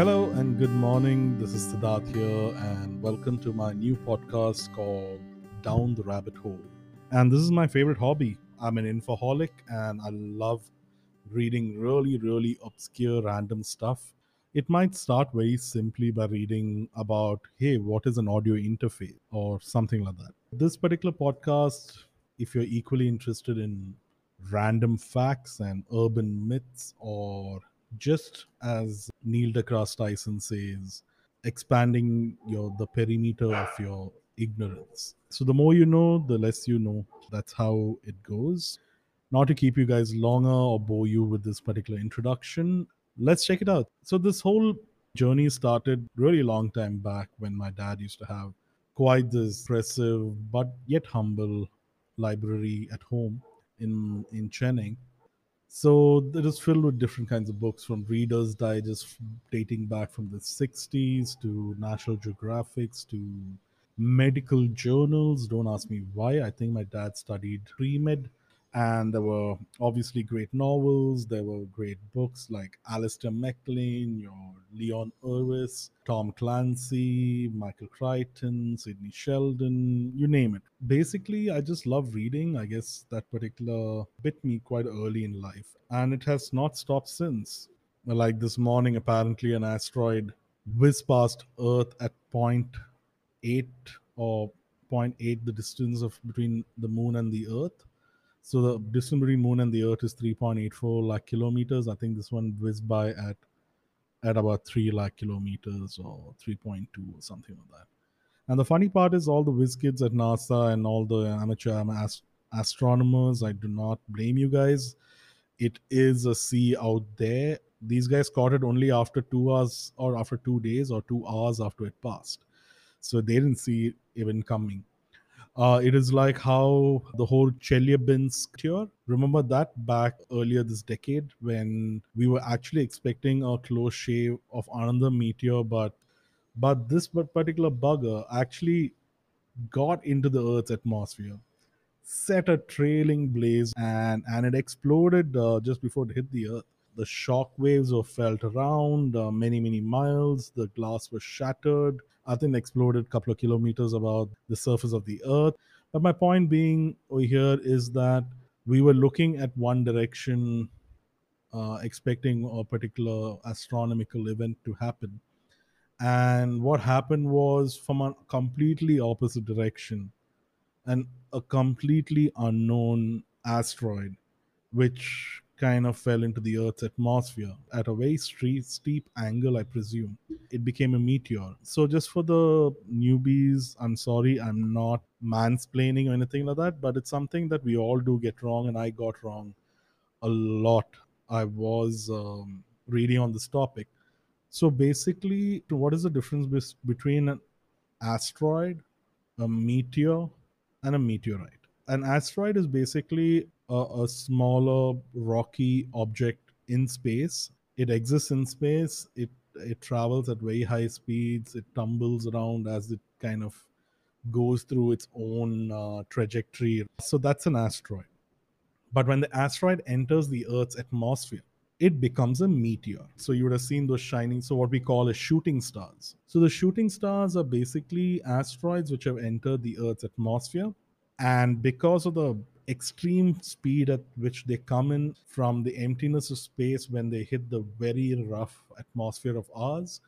Hello and good morning. This is Siddharth here, and welcome to my new podcast called Down the Rabbit Hole. And this is my favorite hobby. I'm an infoholic and I love reading really, really obscure random stuff. It might start very simply by reading about, hey, what is an audio interface or something like that. This particular podcast, if you're equally interested in random facts and urban myths or just as Neil deGrasse Tyson says, expanding your the perimeter of your ignorance. So the more you know, the less you know. That's how it goes. Not to keep you guys longer or bore you with this particular introduction, let's check it out. So this whole journey started really long time back when my dad used to have quite this impressive but yet humble library at home in in Chennai so it is filled with different kinds of books from Reader's Digest dating back from the 60s to National Geographics to medical journals. Don't ask me why. I think my dad studied pre med and there were obviously great novels there were great books like alistair maclean your leon uris tom clancy michael crichton sidney sheldon you name it. Basically i just love reading. I guess that particular bit me quite early in life. And it has not stopped since. Like this morning apparently an asteroid whizzed past earth at point 0.8 or 0.8 the distance of between the moon and the earth so the distance between Moon and the Earth is 3.84 lakh kilometers. I think this one whizzed by at at about 3 lakh kilometers or 3.2 or something like that. And the funny part is all the whiz kids at NASA and all the amateur ast- astronomers, I do not blame you guys. It is a sea out there. These guys caught it only after two hours or after two days or two hours after it passed. So they didn't see it even coming. Uh, it is like how the whole Chelyabinsk tour. Remember that back earlier this decade when we were actually expecting a close shave of another meteor, but but this particular bugger actually got into the Earth's atmosphere, set a trailing blaze, and and it exploded uh, just before it hit the Earth. The shock waves were felt around uh, many many miles. The glass was shattered I think exploded a couple of kilometers above the surface of the Earth. But my point being over here is that we were looking at one direction, uh, expecting a particular astronomical event to happen. And what happened was from a completely opposite direction, and a completely unknown asteroid, which kind of fell into the Earth's atmosphere at a very steep angle, I presume. It became a meteor. So, just for the newbies, I'm sorry, I'm not mansplaining or anything like that, but it's something that we all do get wrong, and I got wrong a lot. I was um, reading on this topic. So, basically, what is the difference between an asteroid, a meteor, and a meteorite? An asteroid is basically a, a smaller rocky object in space. It exists in space. It it travels at very high speeds. It tumbles around as it kind of goes through its own uh, trajectory. So that's an asteroid. But when the asteroid enters the Earth's atmosphere, it becomes a meteor. So you would have seen those shining, so what we call as shooting stars. So the shooting stars are basically asteroids which have entered the Earth's atmosphere. And because of the extreme speed at which they come in from the emptiness of space when they hit the very rough atmosphere of ours,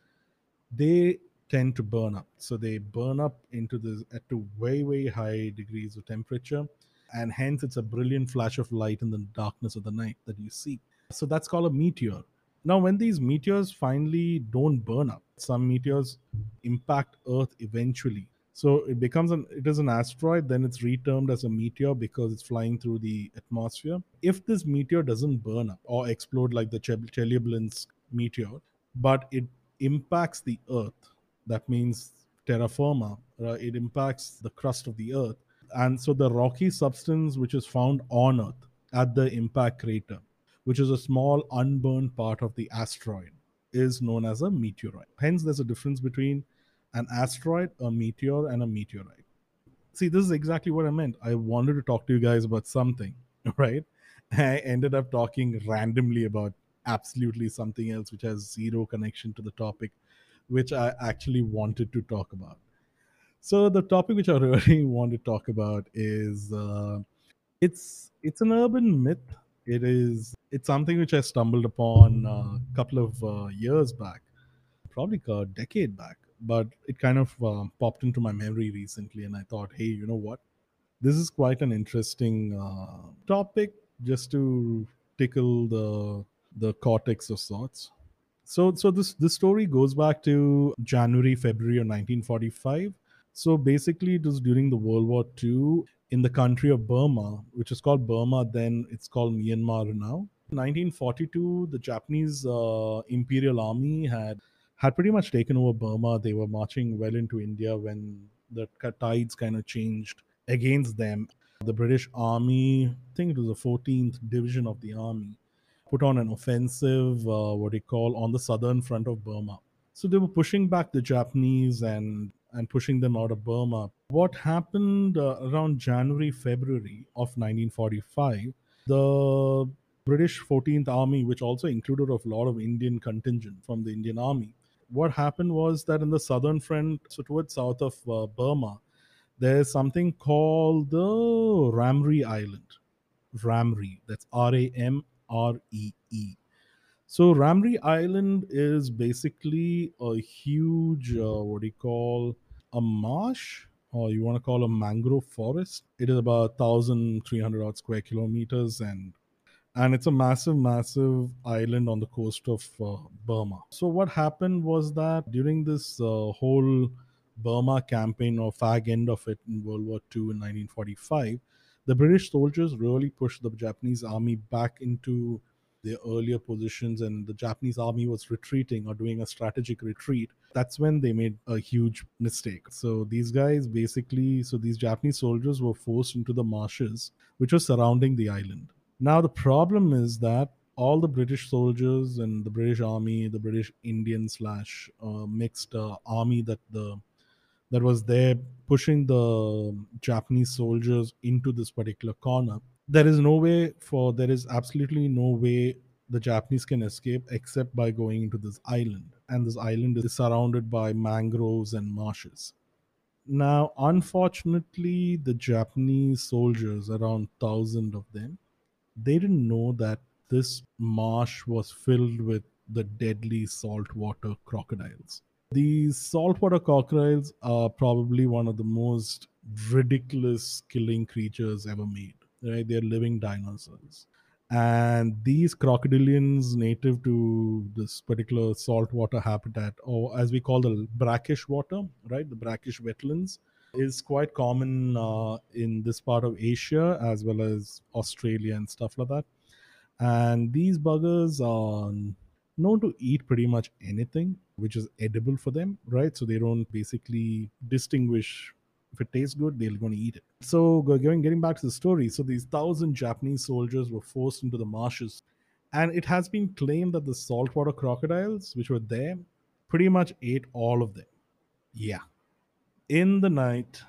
they tend to burn up. So they burn up into the at to very very high degrees of temperature, and hence it's a brilliant flash of light in the darkness of the night that you see. So that's called a meteor. Now, when these meteors finally don't burn up, some meteors impact Earth eventually so it becomes an it is an asteroid, then it's retermed as a meteor because it's flying through the atmosphere. If this meteor doesn't burn up or explode like the Chelyabinsk meteor, but it impacts the Earth, that means terra firma, uh, it impacts the crust of the Earth. And so the rocky substance which is found on Earth at the impact crater, which is a small unburned part of the asteroid, is known as a meteorite. Hence, there's a difference between an asteroid, a meteor, and a meteorite. See, this is exactly what I meant. I wanted to talk to you guys about something, right? I ended up talking randomly about absolutely something else which has zero connection to the topic which I actually wanted to talk about. So the topic which I really want to talk about is uh, it's it's an urban myth. It is it's something which I stumbled upon a couple of uh, years back, probably a decade back, but it kind of uh, popped into my memory recently, and I thought, hey, you know what? This is quite an interesting uh, topic just to tickle the the cortex of sorts. So so this this story goes back to January February of 1945. So basically, it was during the World War II in the country of Burma, which is called Burma. Then it's called Myanmar now. 1942, the Japanese uh, Imperial Army had had pretty much taken over Burma. They were marching well into India when the tides kind of changed against them. The British Army, I think it was the 14th Division of the Army, put on an offensive, uh, what they call, on the southern front of Burma. So they were pushing back the Japanese and and pushing them out of Burma. What happened uh, around January, February of 1945, the British 14th Army, which also included a lot of Indian contingent from the Indian Army, what happened was that in the southern front, so towards south of uh, Burma, there's something called the Ramree Island. Ramree, that's R A M R E E. So Ramree Island is basically a huge, uh, what do you call, a marsh, or you want to call a mangrove forest. It is about 1,300 odd square kilometers, and and it's a massive, massive island on the coast of uh, Burma. So what happened was that during this uh, whole Burma campaign or fag end of it in World War II in 1945, the British soldiers really pushed the Japanese army back into their earlier positions and the Japanese army was retreating or doing a strategic retreat, that's when they made a huge mistake. So these guys basically, so these Japanese soldiers were forced into the marshes which were surrounding the island. Now the problem is that all the British soldiers and the British army, the British Indian slash uh, mixed uh, army that the that was there pushing the Japanese soldiers into this particular corner there is no way for there is absolutely no way the Japanese can escape except by going into this island. And this island is surrounded by mangroves and marshes. Now, unfortunately, the Japanese soldiers, around thousand of them, they didn't know that this marsh was filled with the deadly saltwater crocodiles. These saltwater crocodiles are probably one of the most ridiculous killing creatures ever made right? They're living dinosaurs. And these crocodilians, native to this particular saltwater habitat, or as we call the brackish water, right? The brackish wetlands, is quite common uh, in this part of Asia as well as Australia and stuff like that. And these buggers are known to eat pretty much anything which is edible for them, right? So they don't basically distinguish if it tastes good, they're going to eat it. So, going getting back to the story, so these thousand Japanese soldiers were forced into the marshes, and it has been claimed that the saltwater crocodiles, which were there, pretty much ate all of them. Yeah. In the night,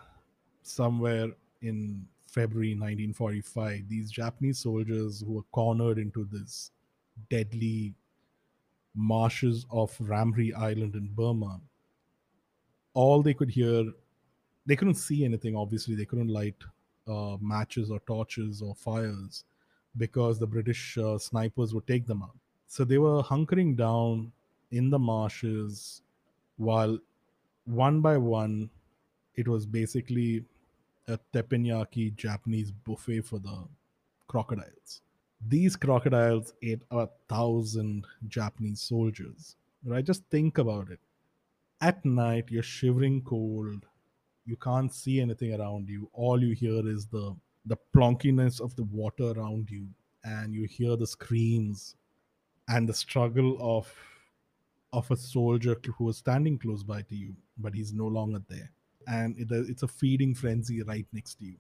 somewhere in February 1945, these Japanese soldiers who were cornered into this deadly marshes of Ramree Island in Burma, all they could hear they couldn't see anything obviously. They couldn't light uh, matches or torches or fires because the british uh, snipers would take them out. So they were hunkering down in the marshes while one by one it was basically a teppanyaki japanese buffet for the crocodiles. These crocodiles ate a thousand japanese soldiers. Right just think about it at night you're shivering cold. You can't see anything around you. All you hear is the the plonkiness of the water around you and you hear the screams and the struggle of of a soldier who was standing close by to you but he's no longer there and it, it's a feeding frenzy right next to you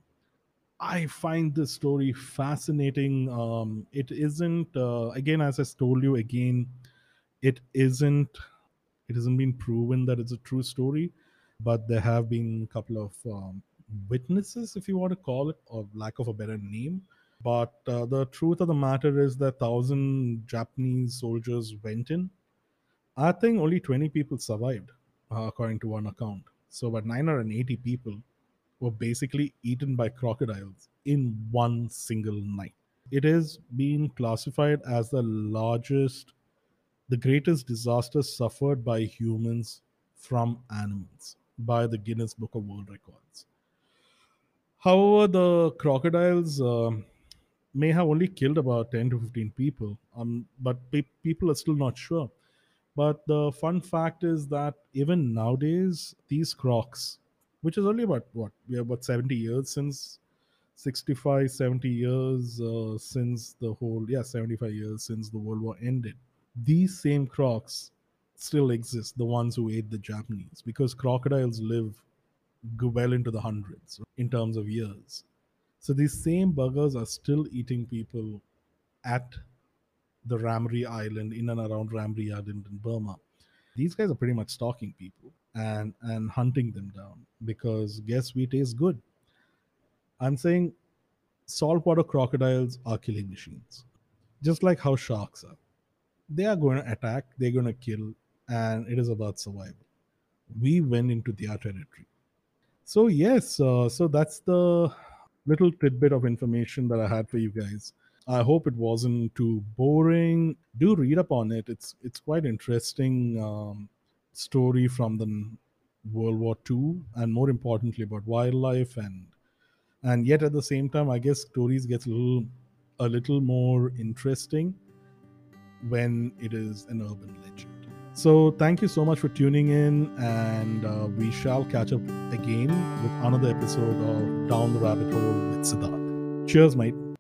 i find this story fascinating um, it isn't uh, again as i told you again it isn't it hasn't been proven that it's a true story but there have been a couple of um, witnesses, if you want to call it, or lack of a better name, But uh, the truth of the matter is that thousand Japanese soldiers went in. I think only 20 people survived, uh, according to one account. So about 980 people were basically eaten by crocodiles in one single night. It has been classified as the largest, the greatest disaster suffered by humans from animals by the Guinness Book of World Records. However, the crocodiles um may have only killed about 10 to 15 people, um, but pe- people are still not sure. But the fun fact is that even nowadays, these crocs, which is only about what, we have about 70 years since 65, 70 years uh, since the whole, yeah, 75 years since the World War ended. These same crocs still exist, the ones who ate the Japanese, because crocodiles live well into the hundreds in terms of years. So these same buggers are still eating people at the Ramree Island, in and around Ramree Island in Burma. These guys are pretty much stalking people and and hunting them down because guess we taste good. I'm saying saltwater crocodiles are killing machines, just like how sharks are. They are going to attack, they're going to kill, and it is about survival. We went into their territory. So yes, uh, so that's the little tidbit of information that I had for you guys. I hope it wasn't too boring. Do read up on it. It's it's quite interesting um, story from the World War II, and more importantly about wildlife and and yet at the same time, I guess stories gets a little a little more interesting when it is an urban legend. So thank you so much for tuning in, and uh, we shall catch up again with another episode of Down the Rabbit Hole with Siddharth. Cheers, mate.